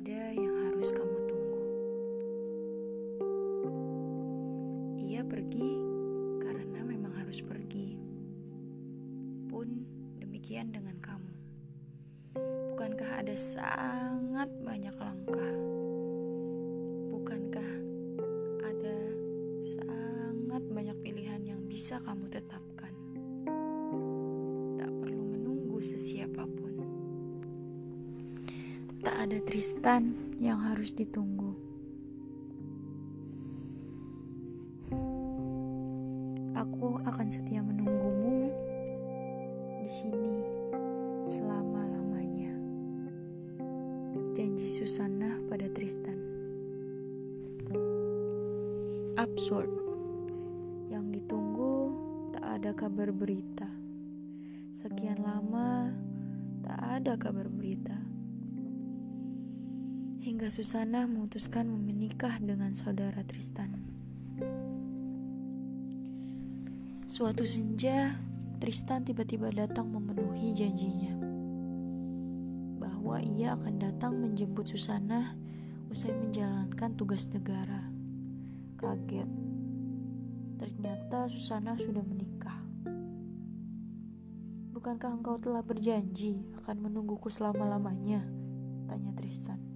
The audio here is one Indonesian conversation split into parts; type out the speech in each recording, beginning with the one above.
ada yang harus kamu tunggu. Ia pergi karena memang harus pergi. Pun demikian dengan kamu. Bukankah ada sangat banyak langkah? Bukankah ada sangat banyak pilihan yang bisa kamu tetapkan? Tak perlu menunggu sesiap ada Tristan yang harus ditunggu. Aku akan setia menunggumu di sini selama-lamanya. Janji Susana pada Tristan. Absurd. Yang ditunggu tak ada kabar berita. Sekian lama tak ada kabar berita. Hingga Susana memutuskan menikah dengan saudara Tristan. Suatu senja, Tristan tiba-tiba datang memenuhi janjinya bahwa ia akan datang menjemput Susana usai menjalankan tugas negara. Kaget, ternyata Susana sudah menikah. Bukankah engkau telah berjanji akan menungguku selama-lamanya? Tanya Tristan.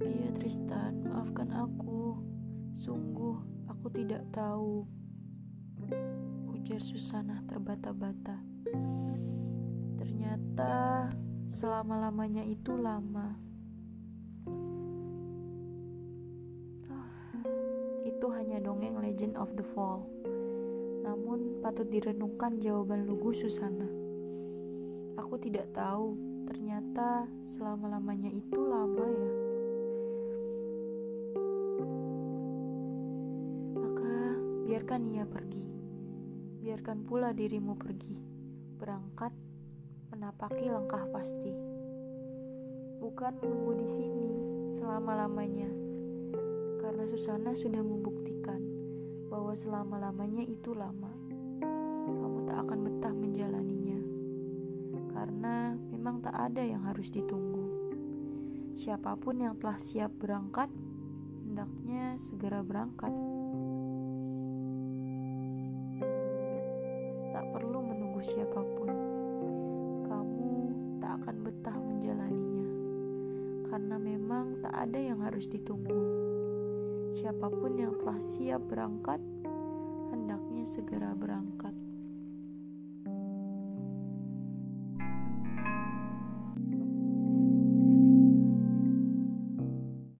Iya Tristan, maafkan aku. Sungguh, aku tidak tahu. Ujar Susana terbata-bata. Ternyata selama-lamanya itu lama. Oh, itu hanya dongeng Legend of the Fall. Namun patut direnungkan jawaban lugu Susana. Aku tidak tahu, ternyata selama-lamanya itu lama ya. Maka biarkan ia pergi. Biarkan pula dirimu pergi. Berangkat menapaki langkah pasti. Bukan menunggu di sini selama-lamanya. Karena Susana sudah membuktikan bahwa selama-lamanya itu lama. Kamu tak akan betah menjalaninya. Tak ada yang harus ditunggu. Siapa pun yang telah siap berangkat, hendaknya segera berangkat. Tak perlu menunggu siapa pun. Kamu tak akan betah menjalaninya. Karena memang tak ada yang harus ditunggu. Siapa pun yang telah siap berangkat, hendaknya segera berangkat.